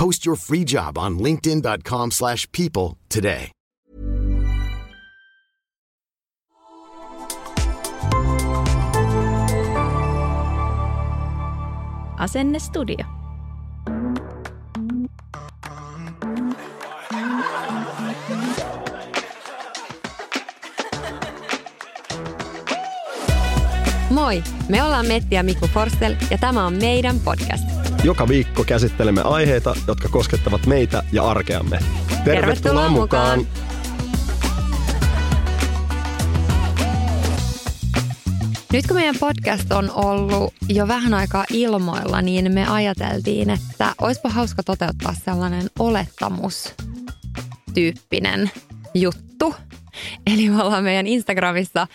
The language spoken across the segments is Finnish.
Post your free job on linkedin.com/people slash people today. Asennestudio. Moi, me ollaan Metti ja Mikko Forstel ja tämä on meidän podcast. Joka viikko käsittelemme aiheita, jotka koskettavat meitä ja arkeamme. Tervetuloa, Tervetuloa mukaan! mukaan. Nyt kun meidän podcast on ollut jo vähän aikaa ilmoilla, niin me ajateltiin, että olisipa hauska toteuttaa sellainen olettamustyyppinen juttu. Eli me ollaan meidän Instagramissa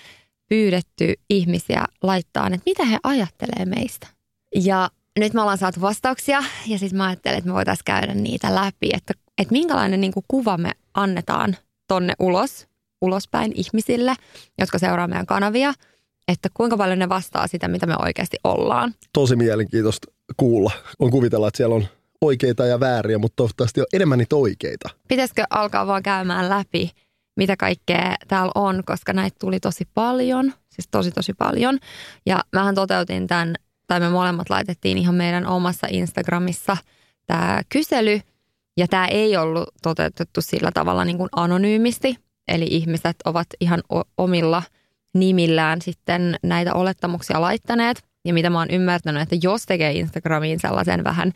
pyydetty ihmisiä laittaa, että mitä he ajattelee meistä. Ja nyt me ollaan saatu vastauksia ja sitten mä ajattelin, että me voitaisiin käydä niitä läpi, että, että minkälainen niin kuin kuva me annetaan tonne ulos, ulospäin ihmisille, jotka seuraa meidän kanavia, että kuinka paljon ne vastaa sitä, mitä me oikeasti ollaan. Tosi mielenkiintoista kuulla. On kuvitella, että siellä on oikeita ja vääriä, mutta toivottavasti on enemmän niitä oikeita. Pitäisikö alkaa vaan käymään läpi, mitä kaikkea täällä on, koska näitä tuli tosi paljon, siis tosi tosi paljon. Ja mähän toteutin tämän, tai me molemmat laitettiin ihan meidän omassa Instagramissa tämä kysely, ja tämä ei ollut toteutettu sillä tavalla niin kuin anonyymisti, eli ihmiset ovat ihan omilla nimillään sitten näitä olettamuksia laittaneet. Ja mitä mä oon ymmärtänyt, että jos tekee Instagramiin sellaisen vähän,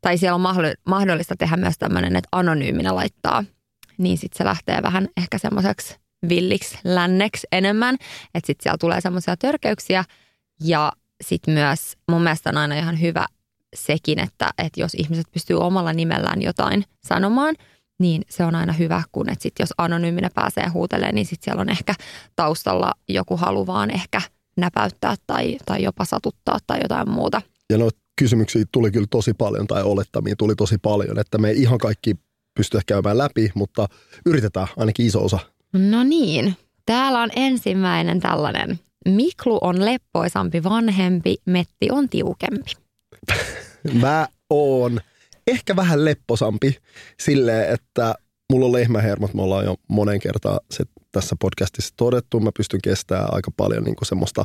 tai siellä on mahdoll- mahdollista tehdä myös tämmöinen, että anonyyminä laittaa niin sitten se lähtee vähän ehkä semmoiseksi villiksi länneksi enemmän. Että sitten siellä tulee semmoisia törkeyksiä ja sitten myös mun mielestä on aina ihan hyvä sekin, että, että jos ihmiset pystyy omalla nimellään jotain sanomaan, niin se on aina hyvä, kun että sit jos anonyyminä pääsee huutelemaan, niin sitten siellä on ehkä taustalla joku halu vaan ehkä näpäyttää tai, tai jopa satuttaa tai jotain muuta. Ja noita kysymyksiä tuli kyllä tosi paljon, tai olettamia tuli tosi paljon, että me ei ihan kaikki pystyä käymään läpi, mutta yritetään ainakin iso osa. No niin, täällä on ensimmäinen tällainen. Miklu on leppoisampi vanhempi, Metti on tiukempi. Mä oon ehkä vähän lepposampi silleen, että mulla on lehmähermot, me ollaan jo monen kertaa se tässä podcastissa todettu. Mä pystyn kestämään aika paljon niin semmoista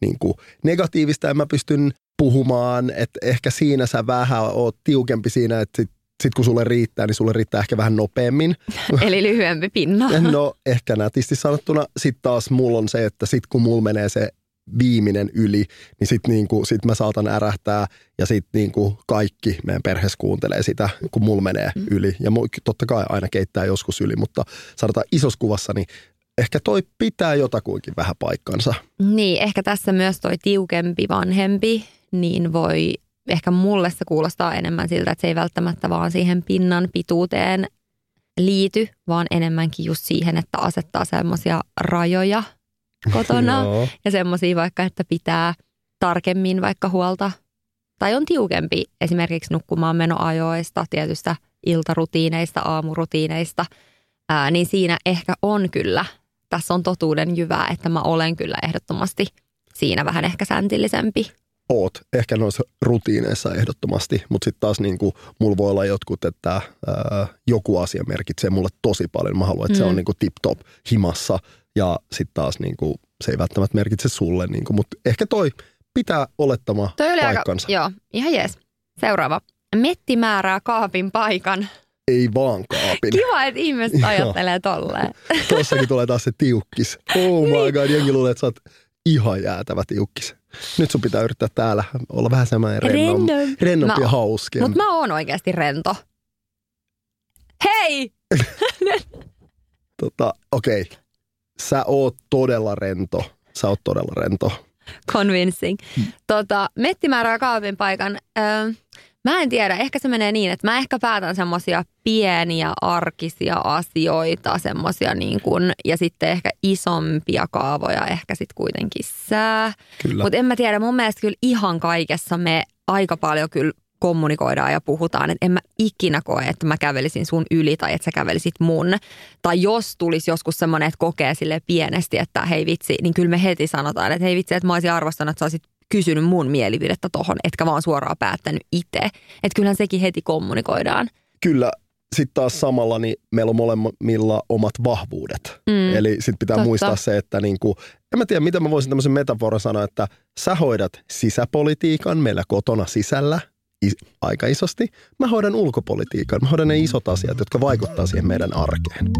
niin negatiivista ja mä pystyn puhumaan, että ehkä siinä sä vähän oot tiukempi siinä, että sit, sit kun sulle riittää, niin sulle riittää ehkä vähän nopeammin. Eli lyhyempi pinna. No ehkä nätisti sanottuna. Sitten taas mulla on se, että sit kun mulla menee se viimeinen yli, niin sitten niinku, sit mä saatan ärähtää ja sitten niinku kaikki meidän perheessä kuuntelee sitä, kun mulla menee mm. yli. Ja mu- totta kai aina keittää joskus yli, mutta sanotaan isossa kuvassa, niin ehkä toi pitää jotakuinkin vähän paikkansa. Niin, ehkä tässä myös toi tiukempi vanhempi, niin voi, ehkä mulle se kuulostaa enemmän siltä, että se ei välttämättä vaan siihen pinnan pituuteen liity, vaan enemmänkin just siihen, että asettaa semmoisia rajoja kotona Joo. ja semmoisia vaikka, että pitää tarkemmin vaikka huolta tai on tiukempi esimerkiksi nukkumaan menoajoista, tietystä iltarutiineista, aamurutiineista, ää, niin siinä ehkä on kyllä, tässä on totuuden jyvää, että mä olen kyllä ehdottomasti siinä vähän ehkä säntillisempi. Oot. Ehkä noissa rutiineissa ehdottomasti, mutta sitten taas niin kuin, mulla voi olla jotkut, että ää, joku asia merkitsee mulle tosi paljon. Mä haluan, että mm. se on niin kuin tip-top himassa ja sitten taas niin kuin, se ei välttämättä merkitse sulle, niin kuin, mutta ehkä toi pitää olettama Toi oli paikkansa. aika, joo, ihan jees. Seuraava. Metti määrää kaapin paikan. Ei vaan kaapin. Kiva, että ihmiset ajattelee tolleen. Tuossakin tulee taas se tiukkis. Oh Niin. my god, jengi luulee, että sä oot ihan jäätävä tiukkis. Nyt sun pitää yrittää täällä olla vähän semmoinen rennom, Random. rennompi Mä- ja hauskempi. Mutta mä oon oikeasti rento. Hei! Tota, okei. Okay. Sä oot todella rento. Sä oot todella rento. Convincing. Tota, Metti määrää kaapin paikan. Öö, mä en tiedä, ehkä se menee niin, että mä ehkä päätän semmosia pieniä arkisia asioita, semmosia niin kuin, ja sitten ehkä isompia kaavoja, ehkä sitten kuitenkin sää. Mutta en mä tiedä, mun mielestä kyllä ihan kaikessa me aika paljon kyllä kommunikoidaan ja puhutaan, että en mä ikinä koe, että mä kävelisin sun yli tai että sä kävelisit mun. Tai jos tulisi joskus semmoinen, että kokee sille pienesti, että hei vitsi, niin kyllä me heti sanotaan, että hei vitsi, että mä olisin arvostanut, että sä olisit kysynyt mun mielipidettä tohon, etkä vaan suoraan päättänyt itse. Että kyllähän sekin heti kommunikoidaan. Kyllä sitten taas samalla niin meillä on molemmilla omat vahvuudet. Mm. Eli sitten pitää Totta. muistaa se, että niinku, en mä tiedä, miten mä voisin tämmöisen metaforan sanoa, että sä hoidat sisäpolitiikan meillä kotona sisällä is- aika isosti. Mä hoidan ulkopolitiikan. Mä hoidan ne isot asiat, jotka vaikuttaa siihen meidän arkeen.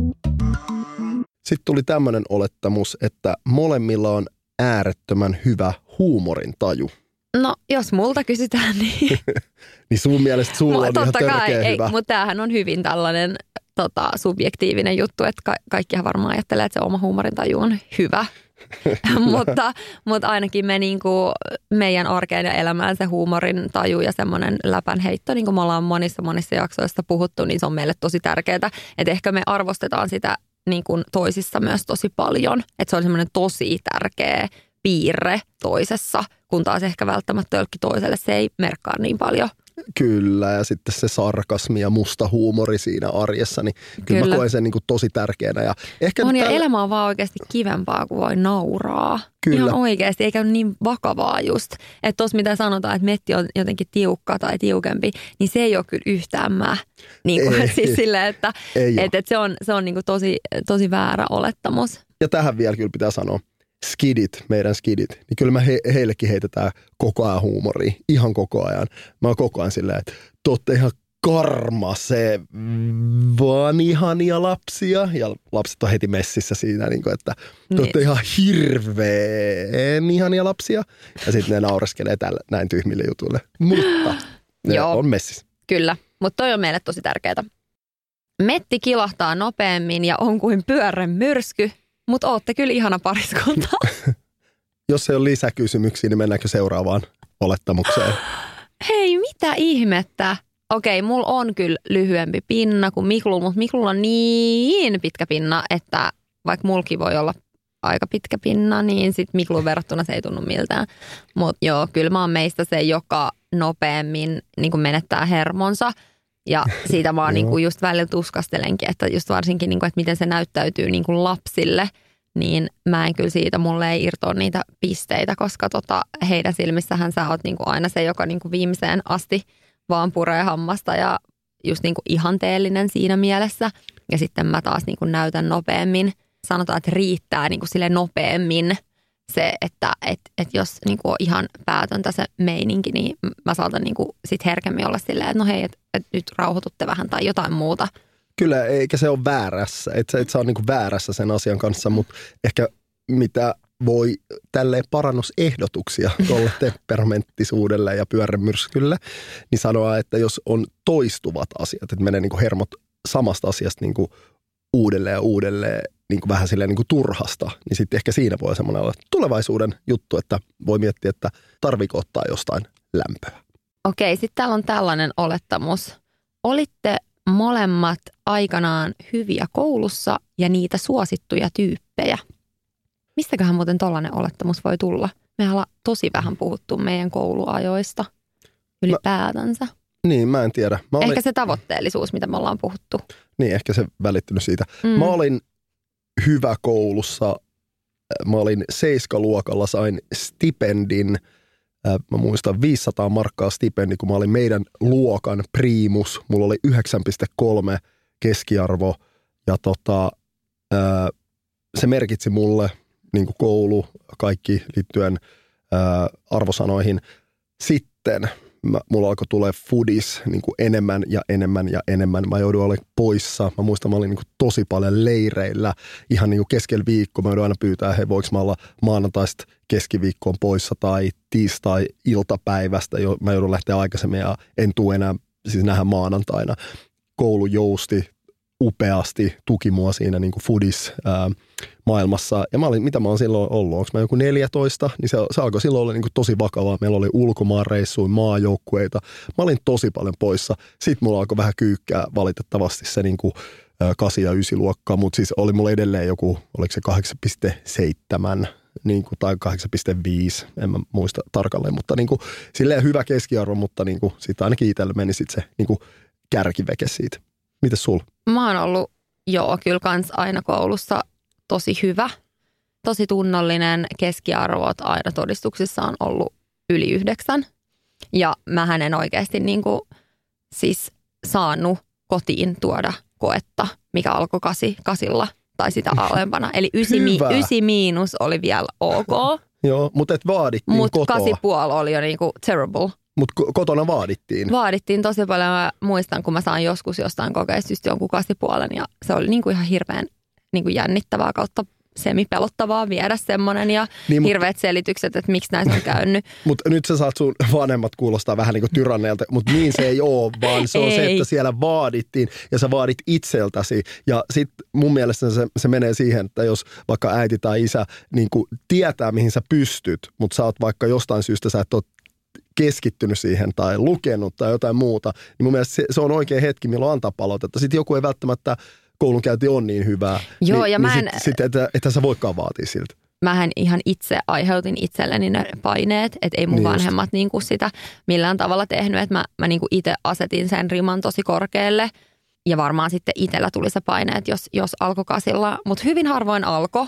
Sitten tuli tämmöinen olettamus, että molemmilla on äärettömän hyvä huumorintaju. No, jos multa kysytään, niin Niin sun mielestä sulla on ihan totta kai, törkeä ei, hyvä. mutta tämähän on hyvin tällainen tota, subjektiivinen juttu, että ka- kaikkihan varmaan ajattelee, että se oma huumorintaju on hyvä. mutta, mutta ainakin me niinku, meidän arkeen ja elämään se huumorin taju ja semmoinen läpänheitto, niin kuin me ollaan monissa monissa jaksoissa puhuttu, niin se on meille tosi tärkeää. Että ehkä me arvostetaan sitä niin kuin toisissa myös tosi paljon. Että se on semmoinen tosi tärkeä piirre toisessa, kun taas ehkä välttämättä jollekin toiselle se ei merkkaa niin paljon. Kyllä, ja sitten se sarkasmi ja musta huumori siinä arjessa, niin kyllä, kyllä. Mä koen sen niin kuin tosi tärkeänä. Ja ehkä On ja tällä- elämä on vaan oikeasti kivempaa, kuin voi nauraa. Kyllä. Ihan oikeasti, eikä ole niin vakavaa just. Että tuossa mitä sanotaan, että metti on jotenkin tiukka tai tiukempi, niin se ei ole kyllä yhtään mä. Niin kuin, Ei. siis silleen, että Ei oo. et, et se on, se on niin kuin tosi, tosi väärä olettamus. Ja tähän vielä kyllä pitää sanoa, skidit, meidän skidit, niin kyllä me he, heillekin heitetään koko ajan huumoria, ihan koko ajan. Mä oon koko ajan silleen, että te ihan karma se vaan ihania lapsia. Ja lapset on heti messissä siinä, niin kuin, että te Niin. ihan hirveän ihania lapsia. Ja sitten ne naureskelee tällä, näin tyhmille jutuille. Mutta ne Joo. on messissä. Kyllä, mutta toi on meille tosi tärkeää. Metti kilahtaa nopeammin ja on kuin pyörän myrsky, mutta ootte kyllä ihana pariskunta. Jos ei ole lisäkysymyksiä, niin mennäänkö seuraavaan olettamukseen? Hei, mitä ihmettä? Okei, mulla on kyllä lyhyempi pinna kuin Miklulla, mutta Miklulla on niin pitkä pinna, että vaikka mulki voi olla aika pitkä pinna, niin sitten Mikluun verrattuna se ei tunnu miltään. Mutta joo, kyllä mä oon meistä se, joka nopeammin niin menettää hermonsa. Ja siitä oon niin kuin just välillä tuskastelenkin, että just varsinkin, niin kuin, että miten se näyttäytyy niin kuin lapsille, niin mä en kyllä siitä, mulle ei irtoa niitä pisteitä, koska tota, heidän silmissähän sä oot niin kuin aina se, joka niin kuin viimeiseen asti vaan puree hammasta ja just niin kuin ihanteellinen siinä mielessä. Ja sitten mä taas niin kuin näytän nopeammin. Sanotaan, että riittää niin kuin sille nopeammin se, että et, et jos niin kuin on ihan päätöntä se meininki, niin mä saatan niin kuin sit herkemmin olla silleen, että no hei, että et nyt rauhoitutte vähän tai jotain muuta. Kyllä, eikä se ole väärässä. Et, et sä ole niinku väärässä sen asian kanssa, mutta ehkä mitä voi tälleen parannusehdotuksia tuolle temperamenttisuudelle ja pyörämyrskylle, niin sanoa, että jos on toistuvat asiat, että menee niinku hermot samasta asiasta niinku uudelleen ja uudelleen niinku vähän silleen niinku turhasta, niin sitten ehkä siinä voi semmoinen olla tulevaisuuden juttu, että voi miettiä, että tarviiko ottaa jostain lämpöä. Okei, sitten täällä on tällainen olettamus. Olitte molemmat aikanaan hyviä koulussa ja niitä suosittuja tyyppejä. Mistäköhän muuten tollainen olettamus voi tulla? Me ollaan tosi vähän puhuttu meidän kouluajoista ylipäätänsä. Niin, mä en tiedä. Mä olin, Ehkä se tavoitteellisuus, mitä me ollaan puhuttu. Niin, ehkä se välittynyt siitä. Mm. Mä olin hyvä koulussa. Mä olin seiskaluokalla, sain stipendin mä muistan 500 markkaa stipendi, kun mä olin meidän luokan priimus. Mulla oli 9,3 keskiarvo ja tota, se merkitsi mulle niin koulu, kaikki liittyen arvosanoihin. Sitten mä, mulla alkoi tulee foodis niin kuin enemmän ja enemmän ja enemmän. Mä jouduin olemaan poissa. Mä muistan, mä olin niin kuin tosi paljon leireillä ihan niin kuin keskellä viikkoa. Mä joudun aina pyytää, hei voiko mä olla maanantaista keskiviikkoon poissa tai tiistai-iltapäivästä. Mä joudun lähteä aikaisemmin ja en tule enää siis nähdä maanantaina. Koulu jousti upeasti, tuki mua siinä niin kuin foodis ää, maailmassa. Ja mä olin, mitä mä oon silloin ollut, onko mä joku 14, niin se, se alkoi silloin olla niin kuin tosi vakavaa. Meillä oli ulkomaanreissuja, maajoukkueita. Mä olin tosi paljon poissa. Sitten mulla alkoi vähän kyykkää valitettavasti se niin kuin 8 ja 9 luokkaa, mutta siis oli mulla edelleen joku, oliko se 8,7 niin kuin, tai 8,5, en mä muista tarkalleen, mutta niin kuin, silleen hyvä keskiarvo, mutta niin kuin, sitten ainakin itsellä meni sit se niin kuin, kärkiveke siitä. Mites sul? Mä oon ollut, joo, kyllä kans aina koulussa tosi hyvä, tosi tunnollinen. Keskiarvot aina todistuksissa on ollut yli yhdeksän. Ja mä en oikeasti niin kuin, siis saanut kotiin tuoda koetta, mikä alkoi kasi, kasilla tai sitä alempana. Eli ysi, mi, ysi miinus oli vielä ok. Joo, mutta et vaadittiin Mutta kasi puoli oli jo niinku terrible. Mutta kotona vaadittiin. Vaadittiin tosi paljon. Mä muistan, kun mä sain joskus jostain kokeista just jonkun kasipuolen ja se oli niinku ihan hirveän niinku jännittävää kautta semipelottavaa viedä semmoinen ja niin, hirveät mut, selitykset, että miksi näin on käynyt. Mutta nyt sä saat sun vanhemmat kuulostaa vähän niin kuin tyranneelta, mutta niin se ei ole, vaan se on ei. se, että siellä vaadittiin ja sä vaadit itseltäsi. Ja sitten mun mielestä se, se menee siihen, että jos vaikka äiti tai isä niin kuin tietää, mihin sä pystyt, mutta sä oot vaikka jostain syystä sä et ole keskittynyt siihen tai lukenut tai jotain muuta, niin mun mielestä se, se on oikein hetki, milloin antaa palautetta. Sitten joku ei välttämättä koulunkäynti on niin hyvää, Joo, niin, ja niin mä en, sit, sit, että, että sä voikaan vaatia siltä. Mähän ihan itse aiheutin itselleni ne paineet, että ei mun niin vanhemmat niin kuin sitä millään tavalla tehnyt, että mä, mä niin kuin itse asetin sen riman tosi korkealle ja varmaan sitten itsellä tuli se paineet, jos, jos alkoi kasilla, mutta hyvin harvoin alkoi,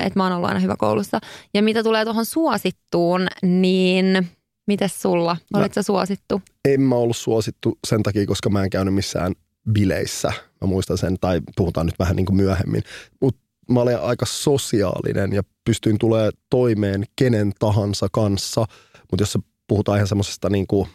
että mä oon ollut aina hyvä koulussa. Ja mitä tulee tuohon suosittuun, niin Mites sulla? Olitko sä suosittu? En mä ollut suosittu sen takia, koska mä en käynyt missään bileissä. Mä muistan sen, tai puhutaan nyt vähän niin kuin myöhemmin. Mutta mä olin aika sosiaalinen ja pystyin tulee toimeen kenen tahansa kanssa. Mutta jos puhutaan ihan semmoisesta niin kuin,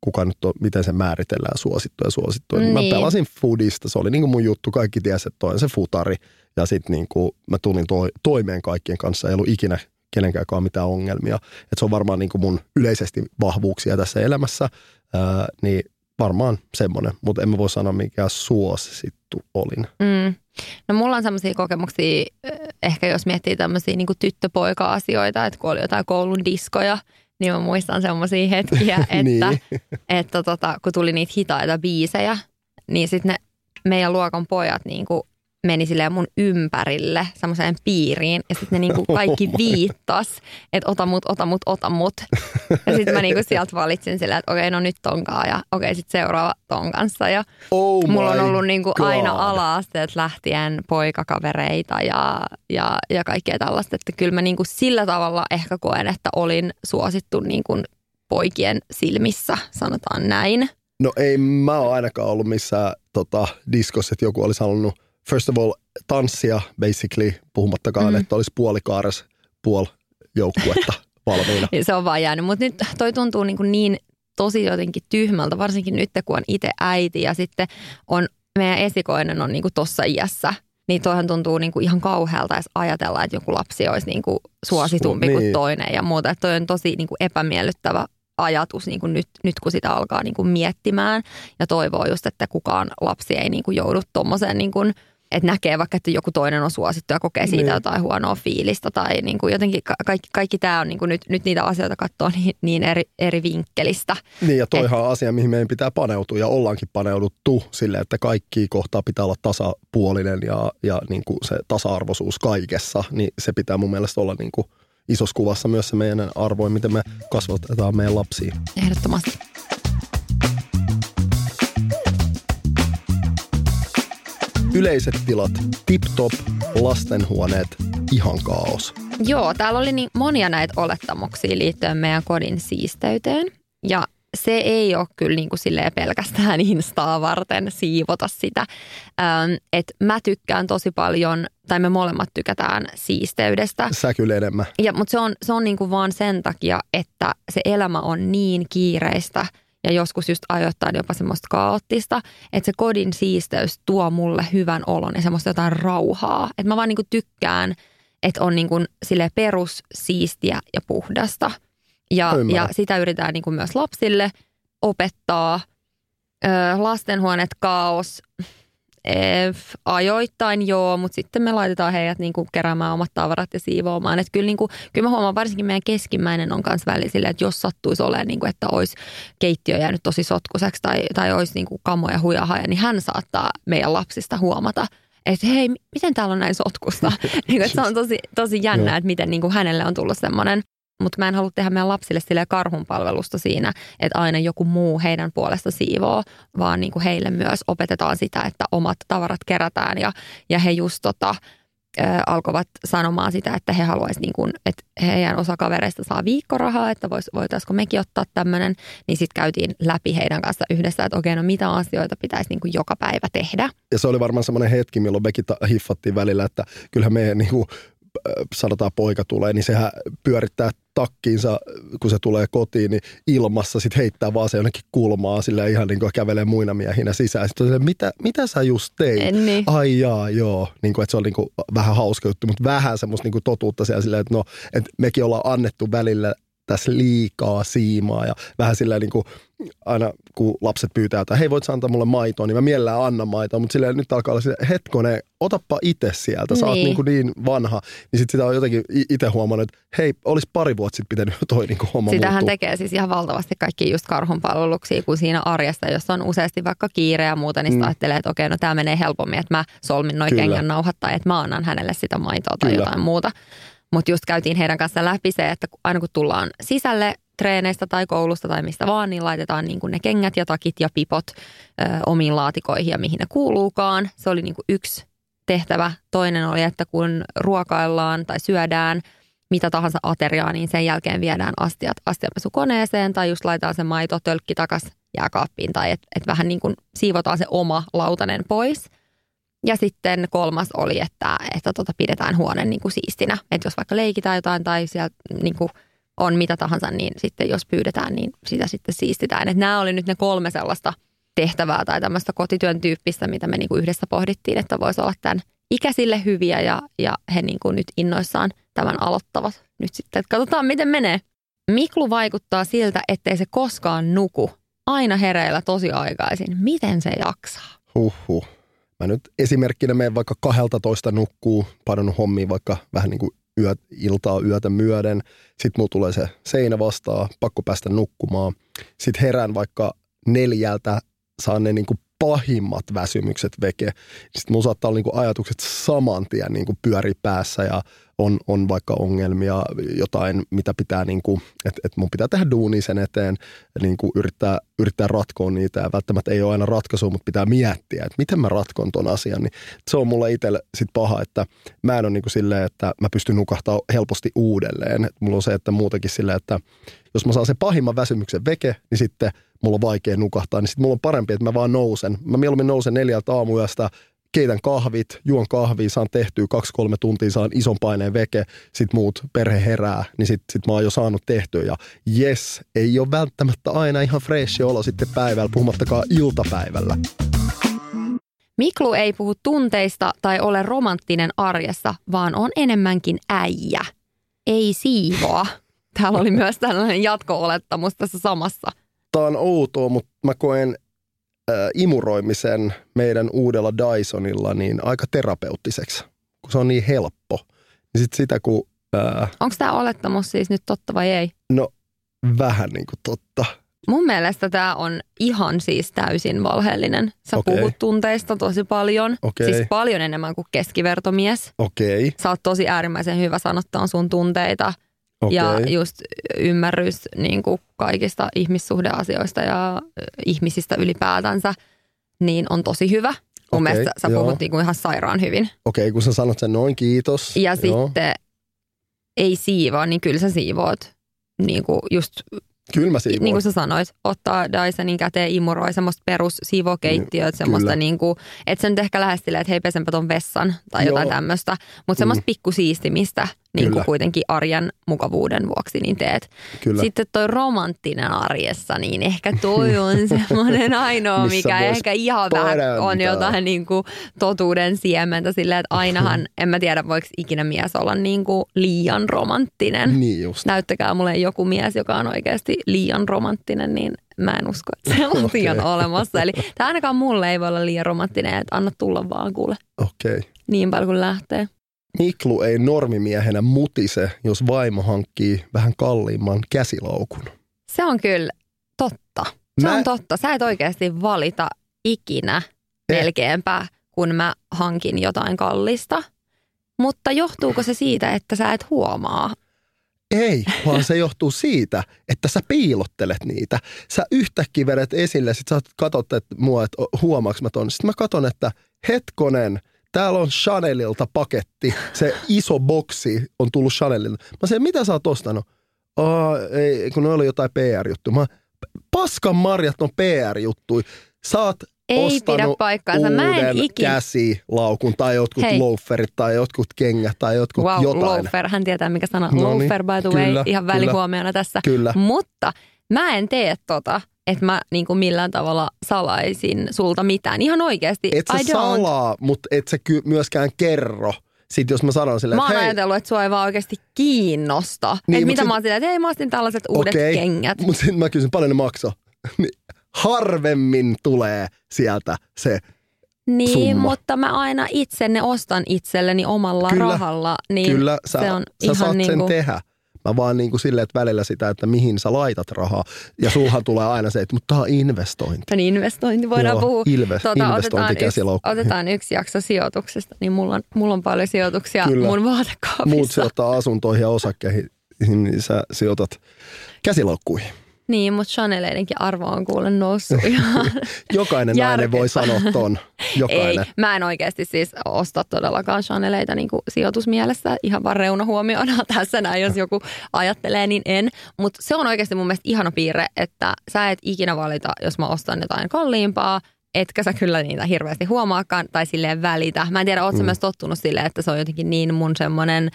kuka nyt on, miten se määritellään suosittu ja suosittu. Niin. Mä pelasin foodista, se oli niin kuin mun juttu, kaikki tiesi, että toi on se futari. Ja sitten niin kuin mä tulin to, toimeen kaikkien kanssa, ei ollut ikinä kenenkään mitään ongelmia. Et se on varmaan niin kuin mun yleisesti vahvuuksia tässä elämässä, ää, niin varmaan semmoinen, mutta en mä voi sanoa mikä suosittu olin. Mm. No mulla on semmoisia kokemuksia, ehkä jos miettii tämmöisiä niin tyttöpoika-asioita, että kun oli jotain koulun diskoja, niin mä muistan semmoisia hetkiä, että, niin. että tota, kun tuli niitä hitaita biisejä, niin sitten ne meidän luokan pojat niin kuin meni silleen mun ympärille semmoiseen piiriin ja sitten ne niinku kaikki viittas, että ota mut, ota mut, ota mut. Ja sitten mä niinku sieltä valitsin silleen, että okei, no nyt tonkaa ja okei, sitten seuraava ton kanssa. Ja oh mulla on ollut niinku aina ala-asteet lähtien poikakavereita ja, ja, ja kaikkea tällaista, että kyllä mä niinku sillä tavalla ehkä koen, että olin suosittu niinku poikien silmissä, sanotaan näin. No ei mä oon ainakaan ollut missään tota, diskossa, että joku olisi halunnut – first of all tanssia basically, puhumattakaan, mm. että olisi puolikaares puol joukkuetta valmiina. se on vaan jäänyt, mutta nyt toi tuntuu niin, kuin niin tosi jotenkin tyhmältä, varsinkin nyt kun on itse äiti ja sitten on meidän esikoinen on niin kuin tossa iässä, niin toihan tuntuu niin kuin ihan kauhealta edes ajatella, että joku lapsi olisi niin kuin suositumpi Su- niin. kuin toinen ja muuta. Että toi on tosi niin kuin epämiellyttävä ajatus niin kuin nyt, nyt, kun sitä alkaa niin kuin miettimään ja toivoo just, että kukaan lapsi ei niin kuin joudu tuommoiseen niin kuin – että näkee vaikka, että joku toinen on suosittu ja kokee siitä niin. jotain huonoa fiilistä tai niin kuin jotenkin kaikki, kaikki tämä on niin kuin nyt, nyt niitä asioita katsoa niin, niin eri, eri vinkkelistä. Niin ja toihan on asia, mihin meidän pitää paneutua ja ollaankin paneuduttu sille, että kaikki kohtaa pitää olla tasapuolinen ja, ja niin kuin se tasa-arvoisuus kaikessa, niin se pitää mun mielestä olla niin kuin isossa kuvassa myös se meidän arvoin, miten me kasvatetaan meidän lapsia. Ehdottomasti. Yleiset tilat tip-top, lastenhuoneet ihan kaos. Joo, täällä oli niin monia näitä olettamuksia liittyen meidän kodin siisteyteen. Ja se ei ole kyllä niin kuin silleen pelkästään Instaa varten siivota sitä. Ähm, et mä tykkään tosi paljon, tai me molemmat tykätään siisteydestä. Sä kyllä enemmän. Ja, mutta se on, se on niin kuin vaan sen takia, että se elämä on niin kiireistä ja joskus just ajoittain jopa semmoista kaoottista, että se kodin siisteys tuo mulle hyvän olon ja semmoista jotain rauhaa. Että mä vaan niin kuin tykkään, että on niin kuin sille perus siistiä ja puhdasta – ja, ja sitä yritetään niin kuin myös lapsille opettaa. Ö, lastenhuoneet kaos. E, ajoittain joo, mutta sitten me laitetaan heidät niin kuin keräämään omat tavarat ja siivoamaan. Et kyllä, niin kuin, kyllä mä huomaan, varsinkin meidän keskimmäinen on myös välillä silleen, että jos sattuisi olemaan, niin kuin, että olisi keittiö jäänyt tosi sotkuseksi tai, tai olisi niin kuin kamoja hujahaja, niin hän saattaa meidän lapsista huomata, että hei, miten täällä on näin sotkusta. niin, että se on tosi, tosi jännää, että miten niin kuin hänelle on tullut semmoinen mutta mä en halua tehdä meidän lapsille sille karhunpalvelusta siinä, että aina joku muu heidän puolesta siivoo, vaan niin kuin heille myös opetetaan sitä, että omat tavarat kerätään ja, ja he just tota, ö, alkoivat sanomaan sitä, että he haluaisivat, niin kuin, että heidän osa kavereista saa viikkorahaa, että vois, voitaisiko mekin ottaa tämmöinen, niin sitten käytiin läpi heidän kanssa yhdessä, että okei, no mitä asioita pitäisi niin kuin joka päivä tehdä. Ja se oli varmaan semmoinen hetki, milloin mekin hiffattiin välillä, että kyllähän meidän niin kuin sanotaan poika tulee, niin sehän pyörittää takkiinsa, kun se tulee kotiin, niin ilmassa sitten heittää vaan se jonnekin kulmaa sillä ihan niin kuin kävelee muina miehinä sisään. Sitten sille, mitä, mitä sä just teit? En niin. Ai jaa, joo. Niin kuin, että se on niin kuin vähän hauska juttu, mutta vähän semmoista niin kuin totuutta siellä silleen, että no, että mekin ollaan annettu välillä tässä liikaa siimaa ja vähän sillä niin kuin aina kun lapset pyytää, että hei voit sä antaa mulle maitoa, niin mä mielellään annan maitoa, mutta silleen nyt alkaa olla silleen, hetkone, otappa itse sieltä, sä niin. oot niin, niin vanha, niin sitten sitä on jotenkin itse huomannut, että hei, olisi pari vuotta sitten pitänyt toi niin kuin homma Sitähän muuttua. tekee siis ihan valtavasti kaikki just karhunpalveluksia, kun siinä arjesta, jos on useasti vaikka kiire ja muuta, niin mm. ajattelee, että okei, no tämä menee helpommin, että mä solmin noin kengän nauhat tai että mä annan hänelle sitä maitoa tai Kyllä. jotain muuta. Mutta just käytiin heidän kanssa läpi se, että aina kun tullaan sisälle treeneistä tai koulusta tai mistä vaan, niin laitetaan niin kuin ne kengät ja takit ja pipot ö, omiin laatikoihin ja mihin ne kuuluukaan. Se oli niin kuin yksi tehtävä. Toinen oli, että kun ruokaillaan tai syödään mitä tahansa ateriaa, niin sen jälkeen viedään astiat astianpesukoneeseen tai just laitetaan se maito tölkki takas jääkaappiin tai että et vähän niin kuin siivotaan se oma lautanen pois – ja sitten kolmas oli, että, että tota pidetään huone niin kuin siistinä. Että jos vaikka leikitään jotain tai siellä niin kuin on mitä tahansa, niin sitten jos pyydetään, niin sitä sitten siistitään. Että nämä oli nyt ne kolme sellaista tehtävää tai tämmöistä kotityön tyyppistä, mitä me niin kuin yhdessä pohdittiin, että voisi olla tämän ikäisille hyviä ja, ja he niin kuin nyt innoissaan tämän aloittavat nyt sitten. Että katsotaan, miten menee. Miklu vaikuttaa siltä, ettei se koskaan nuku. Aina hereillä tosi aikaisin. Miten se jaksaa? Huhhuh. Mä nyt esimerkkinä menen vaikka 12 nukkuu, painanut hommiin vaikka vähän niin kuin yö, iltaa yötä myöden. Sitten mulla tulee se seinä vastaan, pakko päästä nukkumaan. Sitten herään vaikka neljältä, saan ne niin kuin pahimmat väsymykset veke. Sitten mulla saattaa olla niin kuin ajatukset saman tien niin kuin pyöri päässä ja on, on vaikka ongelmia, jotain, mitä pitää, niin että, että mun pitää tehdä duuni sen eteen, niin kuin yrittää, yrittää ratkoa niitä ja välttämättä ei ole aina ratkaisu, mutta pitää miettiä, että miten mä ratkon ton asian. Niin se on mulla itselle sit paha, että mä en ole niin kuin silleen, että mä pystyn nukahtaa helposti uudelleen. Et mulla on se, että muutenkin silleen, että jos mä saan sen pahimman väsymyksen veke, niin sitten mulla on vaikea nukahtaa, niin sitten mulla on parempi, että mä vaan nousen. Mä mieluummin nousen neljältä aamuyöstä, keitän kahvit, juon kahvia, saan tehtyä kaksi-kolme tuntia, saan ison paineen veke, sit muut perhe herää, niin sit, sit mä oon jo saanut tehtyä ja yes, ei ole välttämättä aina ihan fresh olo sitten päivällä, puhumattakaan iltapäivällä. Miklu ei puhu tunteista tai ole romanttinen arjessa, vaan on enemmänkin äijä. Ei siivoa. Täällä oli myös tällainen jatko-olettamus tässä samassa. Tämä on outoa, mutta mä koen imuroimisen meidän uudella Dysonilla niin aika terapeuttiseksi, kun se on niin helppo. Niin sit sitä kun... Äh, Onko tämä olettamus siis nyt totta vai ei? No vähän niin kuin totta. Mun mielestä tämä on ihan siis täysin valheellinen. Sä okay. puhut tunteista tosi paljon. Okay. Siis paljon enemmän kuin keskivertomies. Okei. Okay. Sä oot tosi äärimmäisen hyvä sanottaa sun tunteita. Okay. Ja just ymmärrys niin kuin kaikista ihmissuhdeasioista ja ihmisistä ylipäätänsä, niin on tosi hyvä. Mun Okei, mielestä sä joo. puhut niinku ihan sairaan hyvin. Okei, kun sä sanot sen noin, kiitos. Ja Joo. sitten ei siivoa, niin kyllä sä siivoot. Niin kuin just Kyllä mä siivoan. niin kuin sä sanoit, ottaa Dysonin käteen, imuroi semmoista perus siivokeittiöt, semmoista niin kuin, että sä nyt ehkä silleen, että hei pesenpä ton vessan tai Joo. jotain tämmöistä, mutta semmoista Mm. pikkusiistimistä niin kuin kuitenkin arjen mukavuuden vuoksi niin teet. Kyllä. Sitten toi romanttinen arjessa, niin ehkä toi on semmoinen ainoa, mikä ehkä ihan vähän on jotain niin kuin totuuden siementä silleen, että ainahan, en mä tiedä voiko ikinä mies olla niin kuin liian romanttinen. Niin just. Näyttäkää mulle joku mies, joka on oikeasti liian romanttinen, niin mä en usko, että sellaisia on Okei. olemassa. Eli tämä ainakaan mulle ei voi olla liian romanttinen, että anna tulla vaan kuule Okei. Okay. niin paljon kuin lähtee. Miklu ei normimiehenä mutise, jos vaimo hankkii vähän kalliimman käsilaukun. Se on kyllä totta. Se Mä- on totta. Sä et oikeasti valita ikinä Eh. melkeinpä, kun mä hankin jotain kallista. Mutta johtuuko se siitä, että sä et huomaa? Ei, vaan se johtuu siitä, että sä piilottelet niitä. Sä yhtäkkiä vedät esille, sit sä katot että mua, että huomaaks mä ton. Sitten mä katon, että hetkonen, täällä on Chanelilta paketti. Se iso boksi on tullut Chanelilta. Mä sanoin, mitä sä oot ostanut? Aa, ei, kun ne oli jotain PR-juttu. Mä, paskan marjat on PR-juttui. Sä oot Ei ostanut pidä paikkaansa. Mä en uuden ikinä- käsilaukun tai jotkut Hei. loaferit tai jotkut kengät tai jotkut Wow, jotain. loafer. Hän tietää, mikä sana No niin, loafer by the way. kyllä, ihan kyllä. välihuomiona tässä. Kyllä. Mutta mä en tee tota, että mä niin kuin millään tavalla salaisin sulta mitään. Ihan oikeasti. Et sä I don't. salaa, mutta et sä ky- myöskään kerro. Sitten jos mä sanon silleen, Mä oon että hei, ajatellut, että sua ei vaan oikeasti kiinnosta. Niin, mut mitä sit- mä oon silleen, että hei mä ostin tällaiset uudet okei, kengät. Mutta sitten mä kysyn, paljon ne maksaa. Niin Harvemmin tulee sieltä se. Niin, summa. mutta mä aina itse ne ostan itselleni omalla Kyllä, rahalla. Niin Kyllä sä, se on sä ihan saat niin sen kuin, tehdä. Mä vaan niin kuin silleen, että välillä sitä, että mihin sä laitat rahaa. Ja sulhan tulee aina se, että mutta tää on investointi. niin investointi voidaan Joo, puhua. ilve- otetaan, investointi yksi, otetaan yksi jakso sijoituksesta, niin mulla on, mulla on paljon sijoituksia Kyllä. mun vaatekaapissa. Muut sijoittaa asuntoihin ja osakkeihin, niin sä sijoitat käsilaukkuihin. Niin, mutta Chaneleidenkin arvo on kuule noussut ihan. Jokainen nainen voi sanoa ton. Jokainen. Ei, mä en oikeasti siis osta todellakaan Chaneleita niin kuin sijoitusmielessä. Ihan vaan reunahuomiona tässä näin, jos joku ajattelee, niin en. Mutta se on oikeasti mun mielestä ihana piirre, että sä et ikinä valita, jos mä ostan jotain kalliimpaa, etkä sä kyllä niitä hirveästi huomaakaan tai silleen välitä. Mä en tiedä, ootko mm. myös tottunut silleen, että se on jotenkin niin mun semmoinen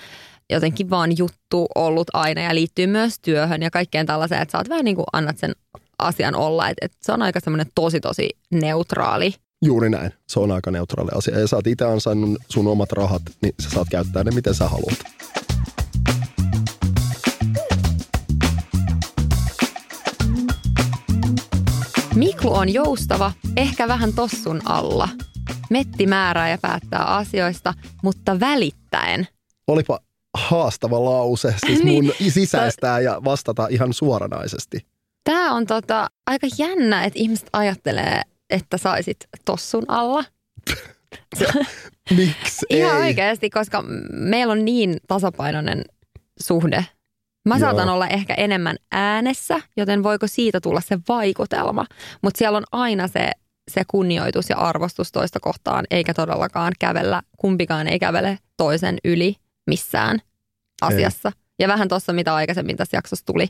jotenkin vaan juttu ollut aina ja liittyy myös työhön ja kaikkeen tällaiseen, että sä oot vähän niin kuin annat sen asian olla. Että, että se on aika semmoinen tosi tosi neutraali Juuri näin. Se on aika neutraali asia. Ja sä oot itse ansainnut sun omat rahat, niin sä saat käyttää ne miten sä haluat. Miklu on joustava, ehkä vähän tossun alla. Metti määrää ja päättää asioista, mutta välittäen. Olipa haastava lause, siis Niin. mun sisäistää ja vastata ihan suoranaisesti. Tämä on tota, aika jännä, että ihmiset ajattelee, että saisit tossun alla. Miksi Ihan ei? oikeasti, koska meillä on niin tasapainoinen suhde. Mä Joo. saatan olla ehkä enemmän äänessä, joten voiko siitä tulla se vaikutelma. Mutta siellä on aina se, se kunnioitus ja arvostus toista kohtaan, eikä todellakaan kävellä, kumpikaan ei kävele toisen yli missään asiassa. Ja vähän tuossa, mitä aikaisemmin tässä jaksossa tuli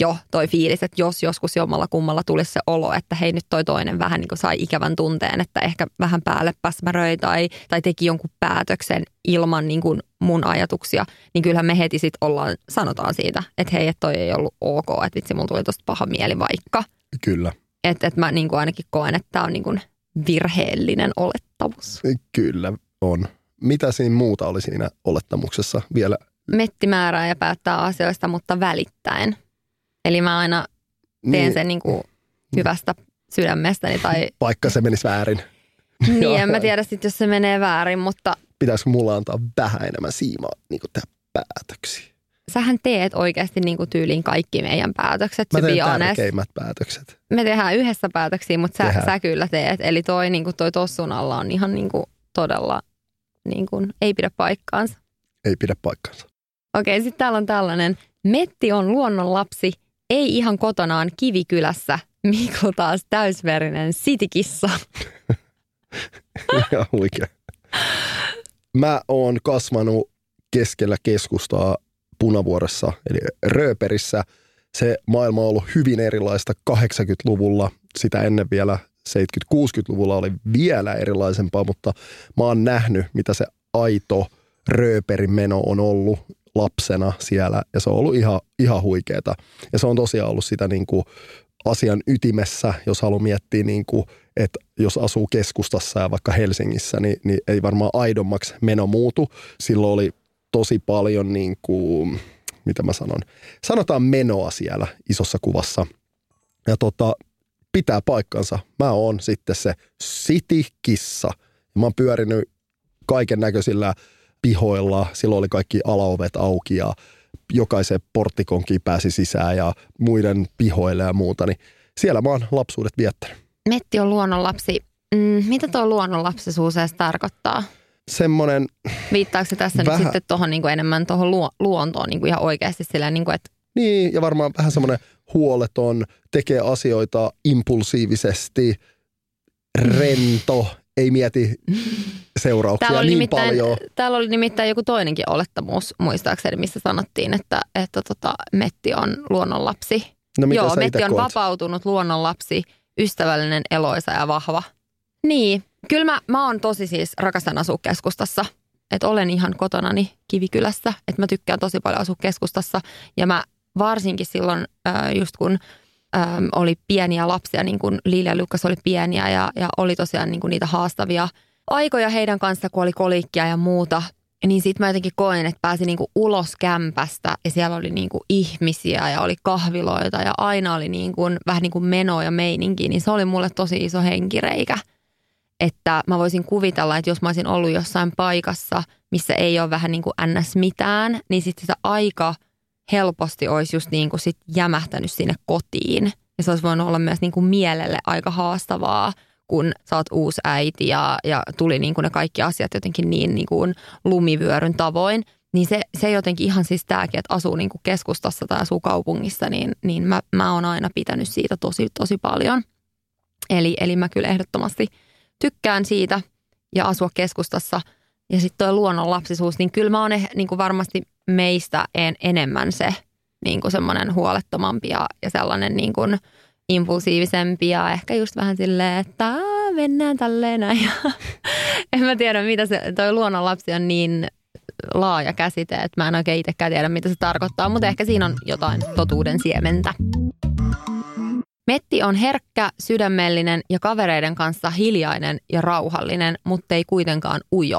jo toi fiilis, että jos joskus jommalla kummalla tulisi se olo, että hei nyt toi toinen vähän niin kuin sai ikävän tunteen, että ehkä vähän päälle päsmäröi tai, tai teki jonkun päätöksen ilman niin kuin mun ajatuksia, niin kyllähän me heti sitten ollaan, sanotaan siitä, että hei, että toi ei ollut ok, että vitsi, mun tuli tosta paha mieli vaikka. Kyllä, Että et mä niin kuin ainakin koen, että tämä on niin kuin virheellinen olettamus. kyllä on. Mitä siinä muuta oli siinä olettamuksessa vielä? Metti määrää ja päättää asioista, mutta välittäen. Eli mä aina teen Niin, sen niin kuin hyvästä sydämestäni tai Vaikka se menisi väärin. niin, en mä tiedä sitten, jos se menee väärin, mutta Pitäisikö mulla antaa vähän enemmän siimaa niin tehdä päätöksiä? sähän teet oikeasti niin kuin tyyliin kaikki meidän päätökset. Mä teen tärkeimmät päätökset. Me tehdään yhdessä päätöksiä, mutta sä, Tehdään. sä kyllä teet. Eli toi, niin kuin toi tossun alla on ihan niin kuin todella, niin kuin, ei pidä paikkaansa. Ei pidä paikkansa. Okei, sitten täällä on tällainen. Metti on luonnonlapsi, ei ihan kotonaan kivikylässä. Miklu taas täysverinen sitikissa. Ihan huikea. Mä oon kasvanut keskellä keskustaa Punavuoressa, eli Rööperissä. Se maailma on ollut hyvin erilaista 80-luvulla, sitä ennen vielä 70-60-luvulla oli vielä erilaisempaa, mutta mä oon nähnyt, mitä se aito rööperin meno on ollut lapsena siellä ja se on ollut ihan, ihan huikeeta. Ja se on tosiaan ollut sitä niin kuin asian ytimessä, jos haluaa miettiä, niin kuin, että jos asuu keskustassa ja vaikka Helsingissä, niin, niin ei varmaan aidommaksi meno muutu. Silloin oli tosi paljon, niin kuin, mitä mä sanon, sanotaan menoa siellä isossa kuvassa. Ja tota, pitää paikkansa. Mä oon sitten se city-kissa. Mä oon pyörinyt kaiken näköisillä pihoilla. Silloin oli kaikki alaovet auki ja jokaisen porttikonkin pääsi sisään ja muiden pihoille ja muuta. Niin siellä mä oon lapsuudet viettänyt. Metti on luonnonlapsi. Mm, mitä tuo luonnonlapsisuus edes tarkoittaa? Semmoinen... Viittaako se tässä vähän... nyt sitten tuohon niin enemmän tuohon luontoon niin kuin ihan oikeasti sillä niin kuin, että niin, ja varmaan vähän semmoinen huoleton, tekee asioita impulsiivisesti, rento, ei mieti seurauksia täällä niin paljon. Täällä oli nimittäin joku toinenkin olettamus, muistaakseni, missä sanottiin, että, että tota, Metti on luonnonlapsi. No, mitä Joo, Metti on koet? vapautunut luonnonlapsi, ystävällinen, eloisa ja vahva. Niin, kyllä mä, mä oon tosi siis, rakastan asua keskustassa. Että olen ihan kotonani Kivikylässä, että mä tykkään tosi paljon asua keskustassa. Ja mä varsinkin silloin just kun oli pieniä lapsia, niin kuin Liili ja Lukas oli pieniä ja, ja oli tosiaan niin kuin niitä haastavia aikoja heidän kanssa, kun oli kolikkia ja muuta. Niin sitten mä jotenkin koen, että pääsin niinku ulos kämpästä ja siellä oli niinku ihmisiä ja oli kahviloita ja aina oli niinku, vähän niin kuin meno ja meininki. Niin se oli mulle tosi iso henkireikä. Että mä voisin kuvitella, että jos mä olisin ollut jossain paikassa, missä ei ole vähän niin kuin ns. mitään, niin sitten sitä aika – helposti olisi just niin kuin sit jämähtänyt sinne kotiin. Ja se olisi voinut olla myös niin kuin mielelle aika haastavaa, kun sä oot uusi äiti ja, ja tuli niin kuin ne kaikki asiat jotenkin niin, niin kuin lumivyöryn tavoin. Niin se, se jotenkin ihan siis tämäkin, että asuu niin kuin keskustassa tai asuu kaupungissa, niin, niin mä, mä oon aina pitänyt siitä tosi, tosi paljon. Eli, eli mä kyllä ehdottomasti tykkään siitä ja asua keskustassa. Ja sitten tuo luonnonlapsisuus, niin kyllä mä oon eh, niin kuin varmasti meistä en, enemmän se niin kuin semmoinen huolettomampi ja, ja sellainen niin kuin impulsiivisempi ja ehkä just vähän silleen, että mennään tälleen näin. en mä tiedä, mitä se, toi luonnonlapsi on niin laaja käsite, että mä en oikein itsekään tiedä, mitä se tarkoittaa, mutta ehkä siinä on jotain totuuden siementä. Metti on herkkä, sydämellinen ja kavereiden kanssa hiljainen ja rauhallinen, mutta ei kuitenkaan ujo.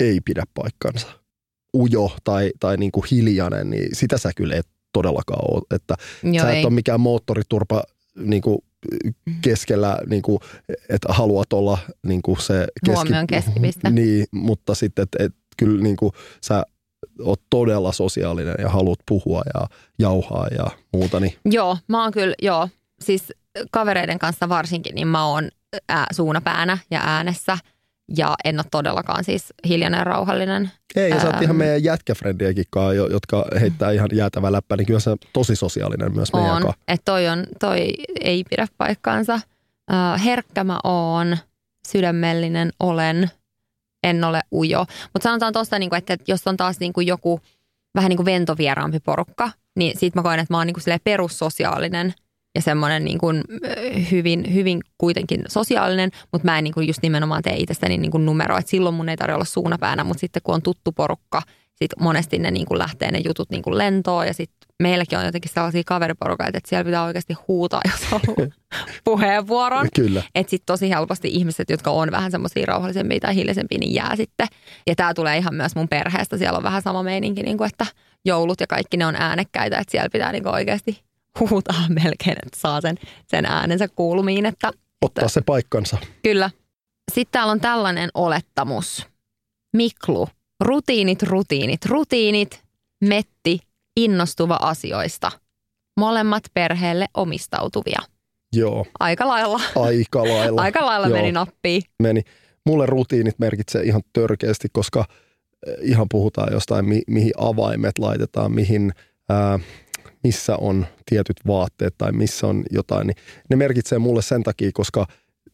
Ei pidä paikkansa. Ujo tai, tai niin kuin hiljainen, niin sitä sä kyllä et todellakaan ole. Että Joo, sä et ei. ole mikään moottoriturpa niin kuin, keskellä, niin kuin, että haluat olla niin kuin se Huomion keskipiste. Niin, mutta sitten, että et, kyllä niin kuin, sä oot todella sosiaalinen ja haluat puhua ja jauhaa ja muuta. Niin Joo, mä oon kyllä, joo. Siis kavereiden kanssa varsinkin, niin mä oon ää, suunapäänä ja äänessä. Ja en ole todellakaan siis hiljainen ja rauhallinen. Ei, ja sä oot Ähm. ihan meidän jätkäfrendiäkin jotka heittää ihan jäätävä läppä, niin kyllä sä tosi sosiaalinen myös meidän On, että toi, on, toi ei pidä paikkaansa. Äh, herkkä mä oon, sydämellinen olen, en ole ujo. Mutta sanotaan tuosta, niinku, että jos on taas niinku joku vähän niin kuin ventovieraampi porukka, niin siitä mä koen, että mä oon niinku silleen perussosiaalinen ja semmoinen niin kuin hyvin, hyvin kuitenkin sosiaalinen, mutta mä en niin kuin just nimenomaan tee itsestäni niin kuin numero. Et silloin mun ei tarvitse olla suunapäänä, mutta sitten kun on tuttu porukka, sit monesti ne niin kuin lähtee ne jutut niin kuin lentoon ja sitten meilläkin on jotenkin sellaisia kaveriporukoita, että siellä pitää oikeasti huutaa, jos on puheenvuoron. Kyllä. Että sitten tosi helposti ihmiset, jotka on vähän semmoisia rauhallisempia tai hiljaisempia, niin jää sitten. Ja tämä tulee ihan myös mun perheestä. Siellä on vähän sama meininki, niin kuin, että joulut ja kaikki ne on äänekkäitä. Että siellä pitää niin kuin oikeasti huutaa melkein, että saa sen, sen äänensä kuulumiin. Että, Ottaa se paikkansa. Kyllä. Sitten täällä on tällainen olettamus. Miklu. Rutiinit, rutiinit, rutiinit. Metti. Innostuva asioista. Molemmat perheelle omistautuvia. Joo, Aika lailla. aika lailla. Aika lailla Joo. meni nappiin. meni. Mulle rutiinit merkitsee ihan törkeästi, koska eh, ihan puhutaan jostain, mi- mihin avaimet laitetaan, mihin, ää, missä on tietyt vaatteet tai missä on jotain, niin ne merkitsee mulle sen takia, koska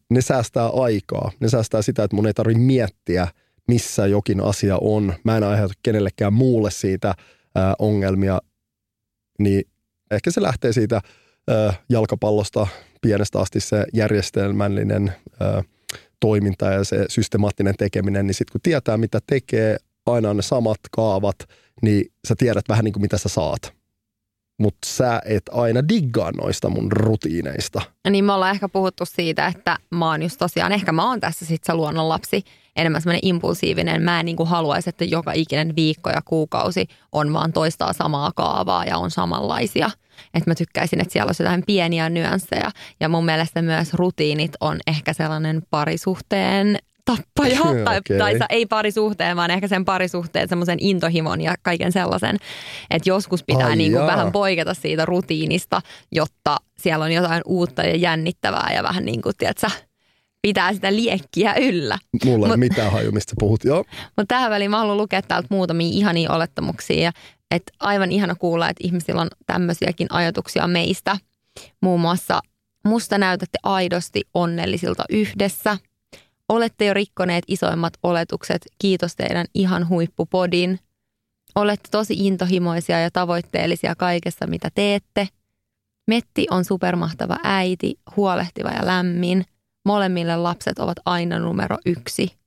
ne säästää aikaa. Ne säästää sitä, että mun ei tarvitse miettiä, missä jokin asia on. Mä en aiheuta kenellekään muulle siitä ää, ongelmia, niin ehkä se lähtee siitä ää, jalkapallosta pienestä asti se järjestelmällinen ää, toiminta ja se systemaattinen tekeminen, niin sitten kun tietää, mitä tekee, aina on ne samat kaavat, niin sä tiedät vähän niin kuin mitä sä saat. Mutta sä et aina diggaa noista mun rutiineista. Niin me ollaan ehkä puhuttu siitä, että mä oon just tosiaan, ehkä mä oon tässä sit se luonnonlapsi, enemmän semmoinen impulsiivinen. Mä en niin kuin haluaisi, että joka ikinen viikko ja kuukausi on vaan toistaa samaa kaavaa ja on samanlaisia. Että mä tykkäisin, että siellä olisi jotain pieniä nyansseja. Ja mun mielestä myös rutiinit on ehkä sellainen parisuhteen tappaja. tai, Okei. tai ei parisuhteen, vaan ehkä sen parisuhteen semmoisen intohimon ja kaiken sellaisen. Että joskus pitää Ai niin kuin vähän poiketa siitä rutiinista, jotta siellä on jotain uutta ja jännittävää ja vähän niin kuin, tiedätkö, pitää sitä liekkiä yllä. Mulla ei Mut- mitään haju, mistä puhut. Joo, Mutta tähän väliin mä haluan lukea täältä muutamia ihania olettamuksia. Ja, että aivan ihana kuulla, että ihmisillä on tämmöisiäkin ajatuksia meistä. Muun muassa, musta näytätte aidosti onnellisilta yhdessä. Olette jo rikkoneet isoimmat oletukset. Kiitos teidän ihan huippupodin. Olette tosi intohimoisia ja tavoitteellisia kaikessa, mitä teette. Metti on supermahtava äiti, huolehtiva ja lämmin. Molemmille lapset ovat aina numero yksi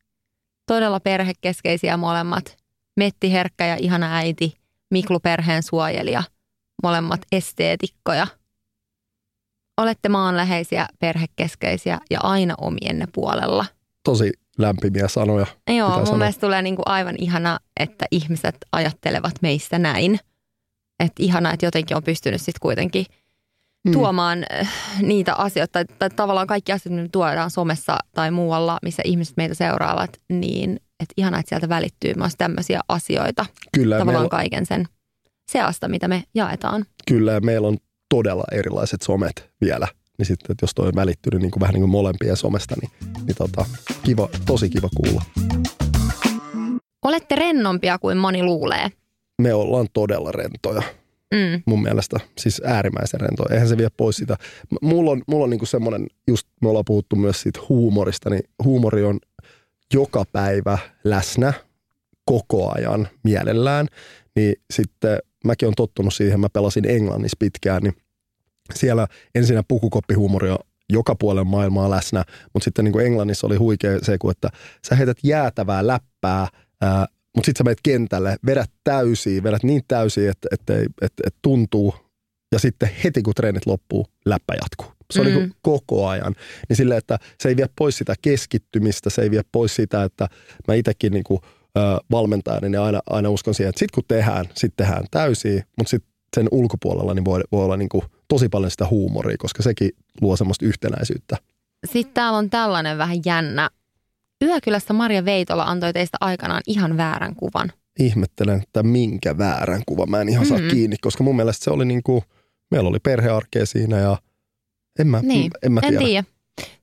todella perhekeskeisiä molemmat. Metti herkkä ja ihana äiti, Miklu perheen suojelija, molemmat esteetikkoja. Olette maanläheisiä, perhekeskeisiä ja aina omienne puolella. Tosi lämpimiä sanoja. Joo, mun sanoa. mielestä tulee niinku aivan ihana, että ihmiset ajattelevat meistä näin. Että ihana, että jotenkin on pystynyt sitten kuitenkin Mm. tuomaan äh, niitä asioita, tai, tai tavallaan kaikki asiat, mitä tuodaan somessa tai muualla, missä ihmiset meitä seuraavat, niin että ihana, että sieltä välittyy myös tämmöisiä asioita Kyllä, tavallaan meillä, kaiken sen seasta, mitä me jaetaan. kyllä, ja meillä on todella erilaiset somet vielä. Niin sitten, että jos toi on välittynyt niin kuin vähän niin kuin molempien somesta, niin, niin tota, kiva, tosi kiva kuulla. Olette rennompia kuin moni luulee. Me ollaan todella rentoja. Mm. mun mielestä. Siis äärimmäisen rento. Eihän se vie pois sitä. Mulla on, mulla on niinku semmoinen, just me ollaan puhuttu myös siitä huumorista, niin huumori on joka päivä läsnä koko ajan mielellään. Niin sitten mäkin on tottunut siihen, mä pelasin Englannissa pitkään, niin siellä ensinnä pukukoppihuumori on joka puolen maailmaa läsnä, mutta sitten niin kuin Englannissa oli huikea se, että sä heität jäätävää läppää, ää, mutta sitten sä menet kentälle, vedät täysiä, vedät niin täysiä, että, että, että, että, että tuntuu, ja sitten heti kun treenit loppuu, läppä jatkuu. Se oli Mm. mm. koko ajan. Niin sille, että se ei vie pois sitä keskittymistä, se ei vie pois sitä, että mä itsekin niin kuin, ö, valmentajana niin aina, aina uskon siihen, että sitten kun tehdään, sitten tehdään täysiä, mutta sitten sen ulkopuolella niin voi, voi olla niin kuin tosi paljon sitä huumoria, koska sekin luo semmoista yhtenäisyyttä. Sitten täällä on tällainen vähän jännä. Yökylässä Maria Veitola antoi teistä aikanaan ihan väärän kuvan. Ihmettelen, että minkä väärän kuvan mä en ihan saa Mm. kiinni, koska mun mielestä se oli niin kuin, meillä oli perhearkea siinä ja en mä, Niin, en mä en tiedä. tiedä.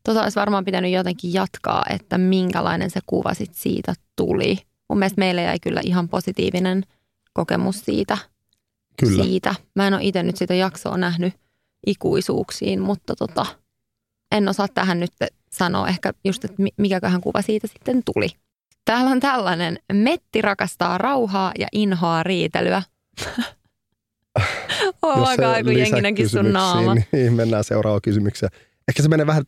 Tota olisi varmaan pitänyt jotenkin jatkaa, että minkälainen se kuva sit siitä tuli. Mun mielestä meille jäi kyllä ihan positiivinen kokemus siitä. Kyllä. siitä. Mä en ole itse nyt sitä jaksoa nähnyt ikuisuuksiin, mutta tota, en osaa tähän nyt sanoa ehkä just, että mi- mikäköhän kuva siitä sitten tuli. Täällä on tällainen, Metti rakastaa rauhaa ja inhoaa riitelyä. Aika ei aiku jenginenkin sun naama. Niin mennään seuraavaan kysymykseen. Ehkä se menee vähän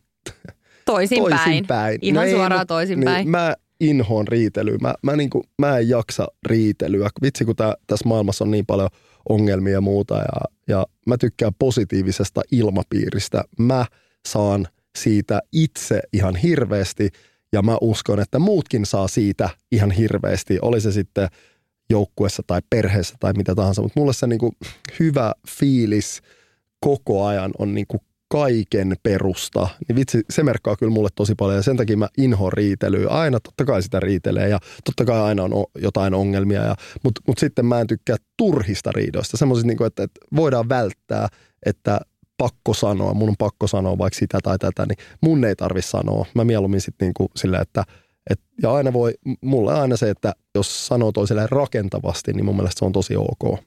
Toisinpäin. toisinpäin. Ihan ei, suoraan mut- toisinpäin. Niin, mä inhoon riitelyä. Mä, mä, niinku, mä en jaksa riitelyä. Vitsi, kun tää, tässä maailmassa on niin paljon ongelmia ja muuta. Ja, ja mä tykkään positiivisesta ilmapiiristä. Mä saan siitä itse ihan hirveästi. Ja mä uskon, että muutkin saa siitä ihan hirveästi. Oli se sitten joukkuessa tai perheessä tai mitä tahansa. Mutta mulle se niinku hyvä fiilis koko ajan on niinku kaiken perusta, niin vitsi, se merkkaa kyllä mulle tosi paljon ja sen takia mä inhoan riitelyä. Aina totta kai sitä riitelee ja totta kai aina on jotain ongelmia, ja, mutta mut sitten mä en tykkää turhista riidoista. Semmoisista, niin että, että voidaan välttää, että pakko sanoa, mun on pakko sanoa vaikka sitä tai tätä, niin mun ei tarvi sanoa. Mä mieluummin sitten niin kuin sillä, että et, ja aina voi, mulle aina se, että jos sanoo toiselle rakentavasti, niin mun mielestä se on tosi ok.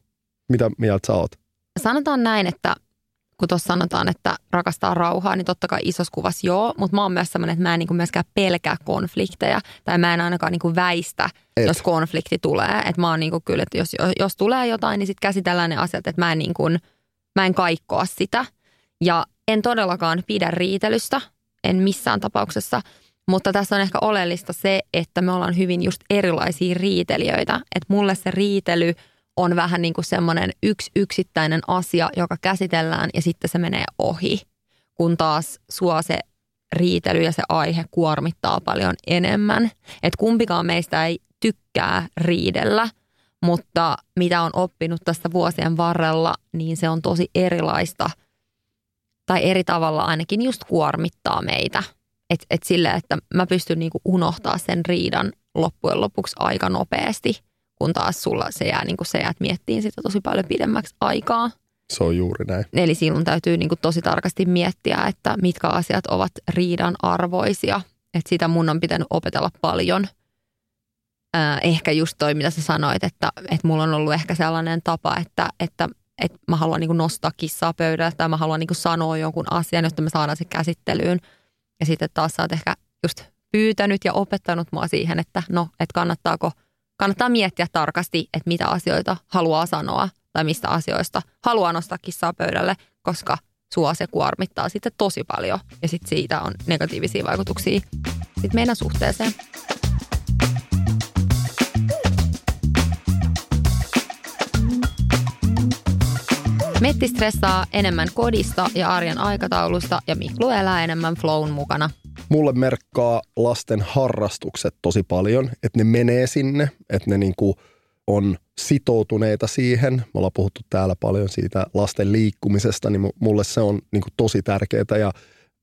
Mitä mieltä sä oot? Sanotaan näin, että kun tuossa sanotaan, että rakastaa rauhaa, niin totta kai isossa kuvassa joo, mutta mä oon myös sellainen, että mä en niin myöskään pelkää konflikteja tai mä en ainakaan niin väistä, Et. jos konflikti tulee. Että mä oon niin kyllä, että jos, jos tulee jotain, niin sitten käsitellään ne asiat, että mä en, niin kuin, mä en kaikkoa sitä. Ja en todellakaan pidä riitelystä, en missään tapauksessa, mutta tässä on ehkä oleellista se, että me ollaan hyvin just erilaisia riitelijöitä. Että mulle se riitely on vähän niin kuin semmoinen yksi yksittäinen asia, joka käsitellään ja sitten se menee ohi. Kun taas sua se riitely ja se aihe kuormittaa paljon enemmän. Että kumpikaan meistä ei tykkää riidellä, mutta mitä on oppinut tästä vuosien varrella, niin se on tosi erilaista tai eri tavalla ainakin just kuormittaa meitä. Että et sille, että mä pystyn niinku unohtaa sen riidan loppujen lopuksi aika nopeasti, kun taas sulla se jää, niinku se jäät miettiin sitä tosi paljon pidemmäksi aikaa. Se on juuri näin. Eli silloin täytyy niinku tosi tarkasti miettiä, että mitkä asiat ovat riidan arvoisia. Että sitä mun on pitänyt opetella paljon. Ää, ehkä just toi, mitä sä sanoit, että, että mulla on ollut ehkä sellainen tapa, että, että, että mä haluan niinku nostaa kissaa pöydälle tai mä haluan niinku sanoa jonkun asian, jotta me saadaan se käsittelyyn. Ja sitten taas sä oot ehkä just pyytänyt ja opettanut mua siihen, että no, että kannattaako, kannattaa miettiä tarkasti, että mitä asioita haluaa sanoa tai mistä asioista haluaa nostaa kissaa pöydälle, koska sua se kuormittaa sitten tosi paljon ja sitten siitä on negatiivisia vaikutuksia sitten meidän suhteeseen. Metti stressaa enemmän kodista ja arjen aikataulusta ja Miklu elää enemmän flown mukana. Mulle merkkaa lasten harrastukset tosi paljon, että ne menee sinne, että ne niinku on sitoutuneita siihen. Me ollaan puhuttu täällä paljon siitä lasten liikkumisesta, niin mu- mulle se on niinku tosi tärkeää ja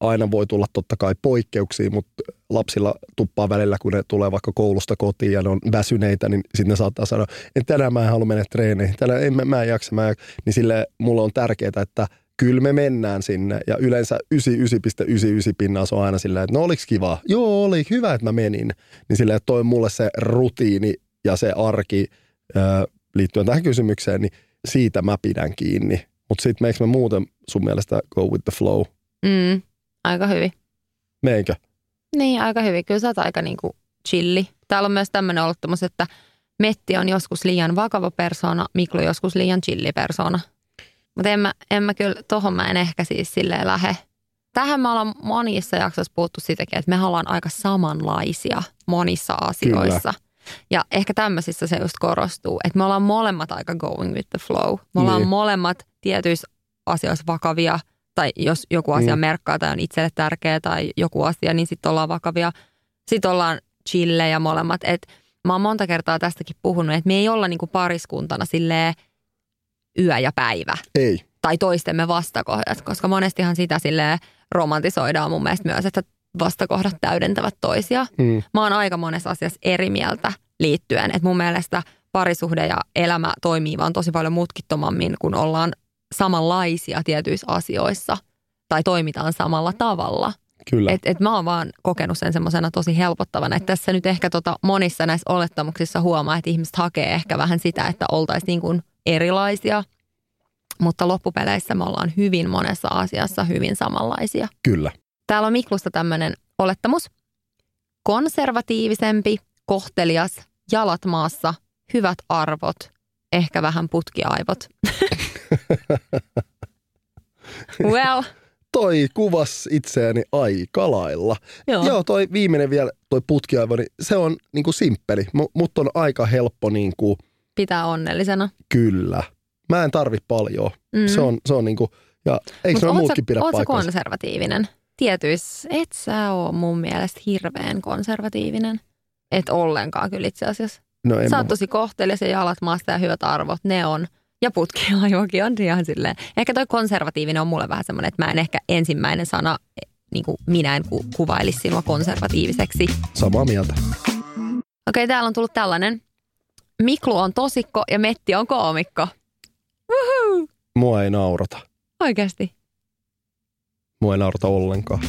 aina voi tulla totta kai poikkeuksia, mutta lapsilla tuppaa välillä, kun ne tulee vaikka koulusta kotiin ja ne on väsyneitä, niin sitten ne saattaa sanoa, että tänään mä en halua mennä treeneihin, tänään en, mä, mä en jaksa, mä en jaksa. Niin sille mulla on tärkeää, että kyllä me mennään sinne. Ja yleensä 99,99 pinnaa se on aina silleen, että no oliks kiva? Joo, oli hyvä, että mä menin. Niin silleen, että toi on mulle se rutiini ja se arki ö, liittyen tähän kysymykseen, niin siitä mä pidän kiinni. Mutta sitten meikö me muuten sun mielestä go with the flow? Mm, aika hyvin. Meinkö? Niin, aika hyvin. Kyllä sä oot aika niinku chilli. Täällä on myös tämmöinen olettamus, että Metti on joskus liian vakava persona, Miklu joskus liian chilli persona. Mutta en mä, en mä kyllä, tohon mä en ehkä siis silleen lähe. Tähän me ollaan monissa jaksoissa puhuttu sitäkin, että me ollaan aika samanlaisia monissa asioissa. Kyllä. Ja ehkä tämmöisissä se just korostuu, että me ollaan molemmat aika going with the flow. Me ollaan Niin. molemmat tietyissä asioissa vakavia, tai jos joku asia Mm. merkkaa tai on itselle tärkeä tai joku asia, niin sitten ollaan vakavia. Sitten ollaan chillejä molemmat. Et mä oon monta kertaa tästäkin puhunut, että me ei olla niinku pariskuntana silleen yö ja päivä Ei. tai toistemme vastakohdat, koska monestihan sitä sille romantisoidaan mun mielestä myös, että vastakohdat täydentävät toisia. Mm. Mä oon aika monessa asiassa eri mieltä liittyen, että mun mielestä parisuhde ja elämä toimii vaan tosi paljon mutkittomammin, kun ollaan samanlaisia tietyissä asioissa tai toimitaan samalla tavalla. Kyllä. Et, et mä oon vaan kokenut sen semmoisena tosi helpottavana, että tässä nyt ehkä tota monissa näissä olettamuksissa huomaa, että ihmiset hakee ehkä vähän sitä, että oltaisiin niin kuin erilaisia, mutta loppupeleissä me ollaan hyvin monessa asiassa hyvin samanlaisia. Kyllä. Täällä on Miklusta tämmöinen olettamus. Konservatiivisempi, kohtelias, jalat maassa, hyvät arvot, ehkä vähän putkiaivot. well, Toi kuvas itseäni aika lailla. Joo. Joo, toi viimeinen vielä, toi putkiaivo, niin se on niinku simppeli. M- mut on aika helppo niinku, pitää onnellisena. kyllä. Mä en tarvi paljon. Mm. Se on, se on niinku, ja eikö Mut ne oot sä- muutkin pidä paikkansa? konservatiivinen? Tietyissä, et sä oo mun mielestä hirveän konservatiivinen. Et ollenkaan kyllä itse asiassa. No en Sä mä, oot tosi kohtelias ja jalat maasta ja hyvät arvot, ne on. Ja putkilaivokin on ihan silleen. Ehkä toi konservatiivinen on mulle vähän semmoinen, että mä en ehkä ensimmäinen sana, niin kuin minä en ku, kuvailisi sinua konservatiiviseksi. samaa mieltä. Okei, täällä on tullut tällainen. Miklu on tosikko ja Metti on koomikko. Woohoo! Mua ei naurata. Oikeasti. Mua ei naurata ollenkaan.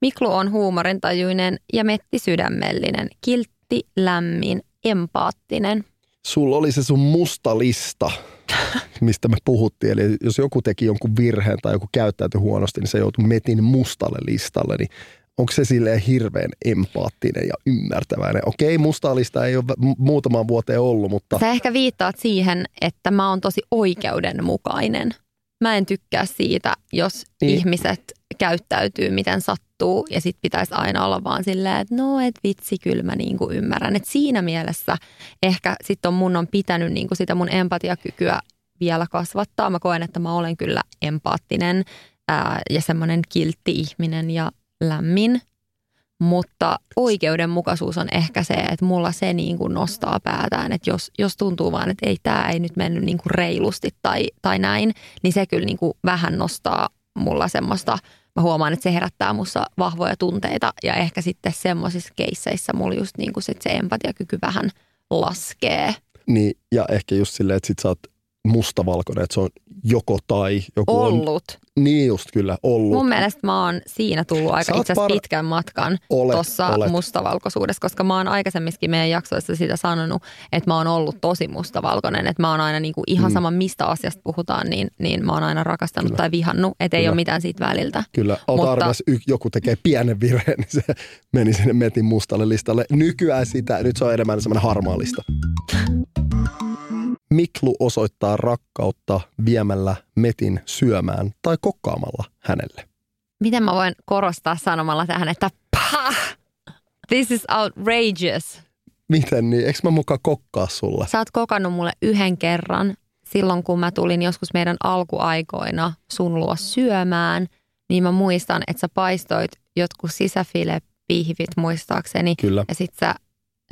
Miklu on huumorintajuinen ja Metti sydämellinen, kiltti, lämmin, empaattinen. Sulla oli se sun musta lista, mistä me puhuttiin. Eli jos joku teki jonkun virheen tai joku käyttäytyi huonosti, niin se joutui metin mustalle listalle. Niin onko se silleen hirveän empaattinen ja ymmärtäväinen? Okei, musta lista ei ole mu- muutamaan vuoteen ollut, mutta Sä ehkä viittaat siihen, että mä oon tosi oikeudenmukainen. Mä en tykkää siitä, jos Niin. niin. ihmiset käyttäytyy miten sattuu ja sit pitäisi aina olla vaan silleen, että no et vitsi, kyllä mä niinku ymmärrän. Et siinä mielessä ehkä sit on mun on pitänyt niinku sitä mun empatiakykyä vielä kasvattaa. Mä koen, että mä olen kyllä empaattinen ää, ja semmoinen kiltti ihminen ja lämmin. Mutta oikeudenmukaisuus on ehkä se, että mulla se niin kuin nostaa päätään, että jos, jos tuntuu vaan, että ei tämä ei nyt mennyt niin kuin reilusti tai, tai näin, niin se kyllä niin kuin vähän nostaa mulla semmoista, mä huomaan, että se herättää mussa vahvoja tunteita ja ehkä sitten semmoisissa keisseissä mulla just niin kuin sit se empatiakyky vähän laskee. niin, ja ehkä just silleen, että sit sä oot mustavalkoinen, että se on joko tai. Joku On, Ollut. Niin just kyllä, ollut. Mun mielestä mä oon siinä tullut aika oot itse par- pitkän matkan tuossa mustavalkoisuudessa, koska mä oon aikaisemminkin meidän jaksoissa sitä sanonut, että mä oon ollut tosi mustavalkoinen, että mä oon aina niinku ihan Mm. sama mistä asiasta puhutaan, niin, niin mä oon aina rakastanut Kyllä. tai vihannut, että ei ole mitään siitä väliltä. Kyllä, ota Mutta- arvias, y- joku tekee pienen virheen, niin se meni sinne Metin mustalle listalle. Nykyään sitä, nyt se on enemmän semmoinen harmaa lista. Miklu osoittaa rakkautta viemällä Metin syömään tai kokkaamalla hänelle. Miten mä voin korostaa sanomalla tähän, että pah, this is outrageous. Miten niin? Eikö mä mukaan kokkaa sulle? Sä oot kokannut mulle yhden kerran silloin, kun mä tulin joskus meidän alkuaikoina sun luo syömään, niin mä muistan, että sä paistoit jotkut sisäfilepihvit muistaakseni. Kyllä. Ja sit sä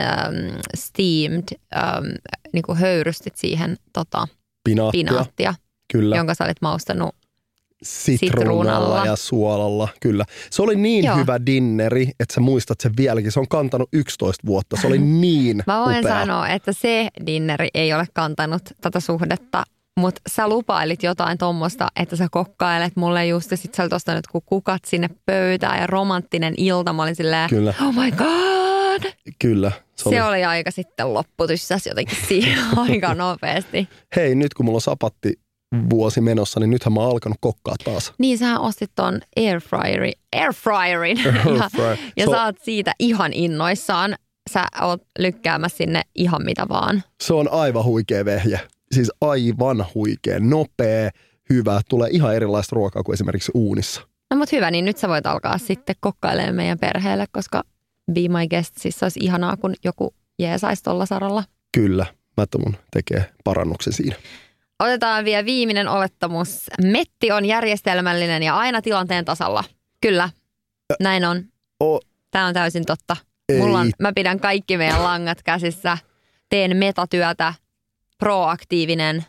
ähm, steamed, ähm, niin kuin höyrystit siihen tota, Pinaattia. pinaattia, Kyllä. jonka sä olit maustanut. Sitruunalla sitruunalla. ja suolalla, kyllä. Se oli niin Joo. hyvä dinneri, että sä muistat sen vieläkin. Se on kantanut 11 vuotta. Se oli niin Mä voin upea. sanoa, että se dinneri ei ole kantanut tätä suhdetta, mutta sä lupailit jotain tuommoista, että sä kokkailet mulle just ja sit sä olit ostanut kukat sinne pöytään ja romanttinen ilta. Mä olin silleen, Kyllä, oh my god. Kyllä. Se, se oli aika sitten lopputyssäs jotenkin siihen aika nopeasti. Hei, nyt kun mulla on sapatti vuosi menossa, niin nythän mä oon alkanut kokkaa taas. Niin sä ostit ton airfryeri, airfryerin ja, Airfryer. ja Se on- sä oot siitä ihan innoissaan. Sä oot lykkäämässä sinne ihan mitä vaan. Se on aivan huikea vehje. Siis aivan huikea, nopea, hyvä. Tulee ihan erilaista ruokaa kuin esimerkiksi uunissa. No mut hyvä, niin nyt sä voit alkaa sitten kokkailemaan meidän perheelle, koska Be My Guest siis olisi ihanaa, kun joku jeesaisi tuolla saralla. Kyllä, Mättä mun tekee parannuksen siinä. Otetaan vielä viimeinen olettamus. Metti on järjestelmällinen ja aina tilanteen tasalla. Kyllä, näin on. O, Tämä on täysin totta. Ei. Mulla on, mä pidän kaikki meidän langat käsissä, teen metatyötä, proaktiivinen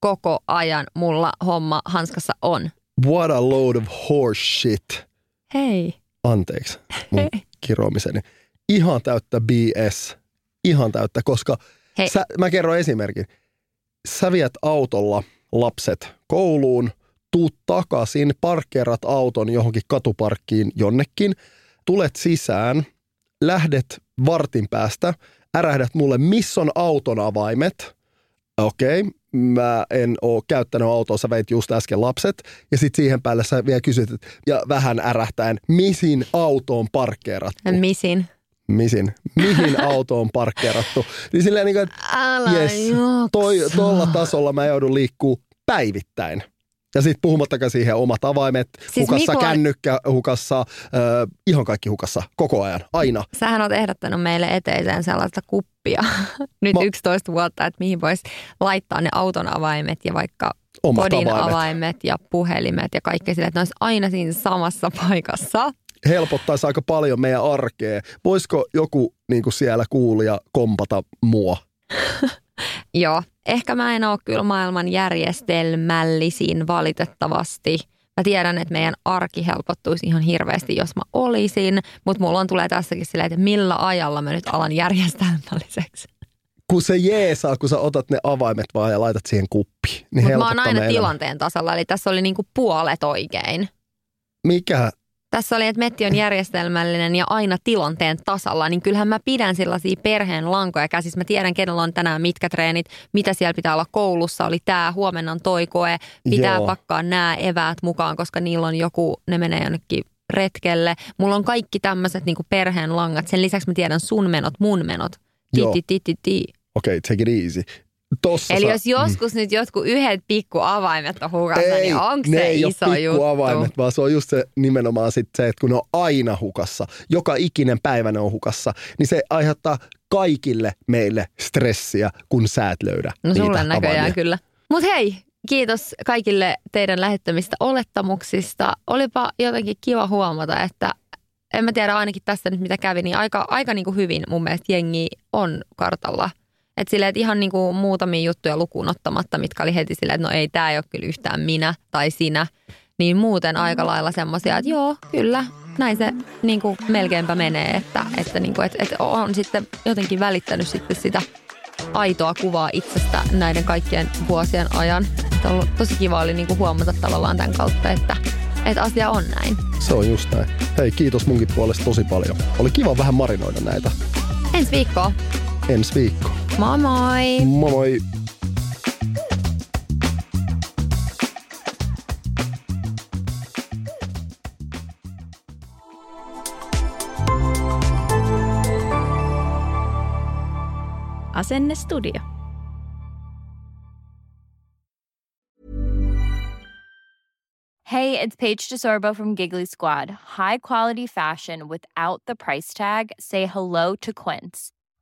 koko ajan mulla homma hanskassa on. What a load of horse shit. Hei. Anteeksi mun kiroamiseni. Ihan täyttä BS. Ihan täyttä, koska Hei. sä, mä kerron esimerkin. Sä viet autolla lapset kouluun, tuut takaisin, parkkeerat auton johonkin katuparkkiin jonnekin, tulet sisään, lähdet vartin päästä, ärähdät mulle, missä on auton avaimet. Okei, okay, mä en oo käyttänyt autoa, sä veit just äsken lapset. Ja sitten siihen päälle sä vielä kysyt, ja vähän ärähtäen, mihin auto on parkkeerattu? Misin. Misin? Mihin auto on parkkeerattu? Niin silleen niin kuin, että Älä yes, toi, tolla tasolla mä joudun liikkuu päivittäin. Ja sitten puhumattakaan siihen omat avaimet Siis hukassa, Mikko on- kännykkä hukassa, äh, ihan kaikki hukassa, koko ajan, aina. Sähän oot ehdottanut meille eteiseen sellaista kuppia nyt Mä- 11 vuotta, että mihin voisi laittaa ne auton avaimet ja vaikka Omat kodin avaimet. avaimet ja puhelimet ja kaikki sille, että ne olisi aina siinä samassa paikassa. Helpottaisi aika paljon meidän arkea. Voisiko joku niin kuin siellä kuulija kompata mua? Joo, ehkä mä en ole kyllä maailman järjestelmällisin valitettavasti. Mä tiedän, että meidän arki helpottuisi ihan hirveästi, jos mä olisin, mutta mulla on tulee tässäkin silleen, että millä ajalla mä nyt alan järjestelmälliseksi. Kun se jeesaa, kun sä otat ne avaimet vaan ja laitat siihen kuppiin. Niin Mutta mä oon aina elämää. tilanteen tasalla, eli tässä oli niinku puolet oikein. Mikä? Tässä oli, että Metti on järjestelmällinen ja aina tilanteen tasalla, niin kyllähän mä pidän sellaisia perheen lankoja käsissä. Mä tiedän, kenellä on tänään mitkä treenit, mitä siellä pitää olla koulussa, oli tämä, huomenna on toi koe, pitää Joo. pakkaa nämä eväät mukaan, koska niillä on joku, ne menee jonnekin retkelle. Mulla on kaikki tämmöiset niin perheen langat. Sen lisäksi mä tiedän sun menot, mun menot. Ti, Joo. ti, ti, ti, ti. Okei, okay, take it easy. Tossa Eli sä, jos joskus nyt jotkut yhdet pikku avaimet on hukassa, ei, niin onko se ei iso ole pikkuavaimet, vaan se on just se nimenomaan sit se, että kun ne on aina hukassa, joka ikinen päivä ne on hukassa, niin se aiheuttaa kaikille meille stressiä, kun sä et löydä No niitä sulle näköjään avaimia. kyllä. Mutta hei, kiitos kaikille teidän lähettämistä olettamuksista. Olipa jotenkin kiva huomata, että en mä tiedä ainakin tästä nyt mitä kävi, niin aika, aika niin kuin hyvin mun mielestä jengi on kartalla. Että silleen, että ihan niin kuin muutamia juttuja lukuun ottamatta, mitkä oli heti silleen, että no ei, tämä ei ole kyllä yhtään minä tai sinä. Niin muuten aika lailla semmoisia, että joo, kyllä, näin se niin kuin melkeinpä menee, että, että, niin kuin, että, että on sitten jotenkin välittänyt sitten sitä aitoa kuvaa itsestä näiden kaikkien vuosien ajan. Että on ollut tosi kiva oli niinku huomata tavallaan tämän kautta, että, että asia on näin. Se on just näin. Hei, kiitos munkin puolesta tosi paljon. Oli kiva vähän marinoida näitä Ensi viikkoa. ensi viikko. Moi moi! Moi moi! Asennestudio. Hey, it's Paige DeSorbo from Giggly Squad. High quality fashion without the price tag. Say hello to Quince.